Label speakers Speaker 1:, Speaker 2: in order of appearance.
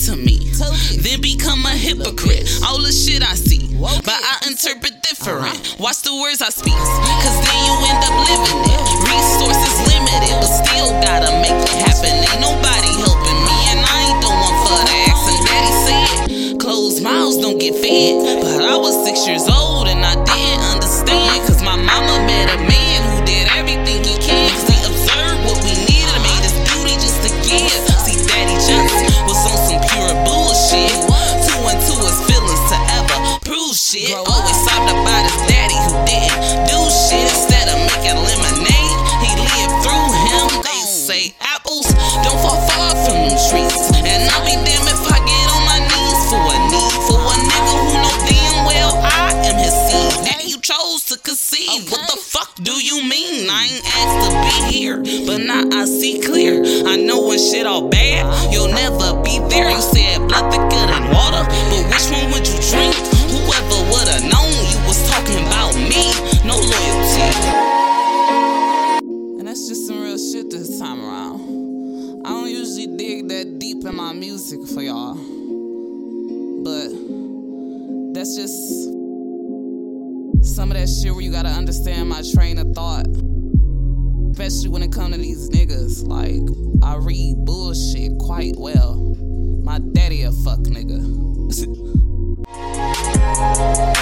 Speaker 1: Talk that shit to me. Then become a hypocrite. All the shit I see. But I interpret different. Watch the words I speak. Cause then you end up living it. Resources limited, but still gotta make it happen. Ain't nobody helping me, and I ain't the one for the axe. Daddy said, closed mouths don't get fed. But I was six years old and I didn't to conceive. What the fuck do you mm-hmm. mean? I ain't asked to be here, but now I see clear. I know when shit all bad, you'll never be there. You said blood thicker than water, but which one would you drink? Whoever would've known you was talking about me. No loyalty. And that's just some real shit this time around. I don't usually dig that deep in my music for y'all. But that's just some of that shit where you gotta understand my train of thought. Especially when it come to these niggas. Like, I read bullshit quite well. My daddy a fuck nigga.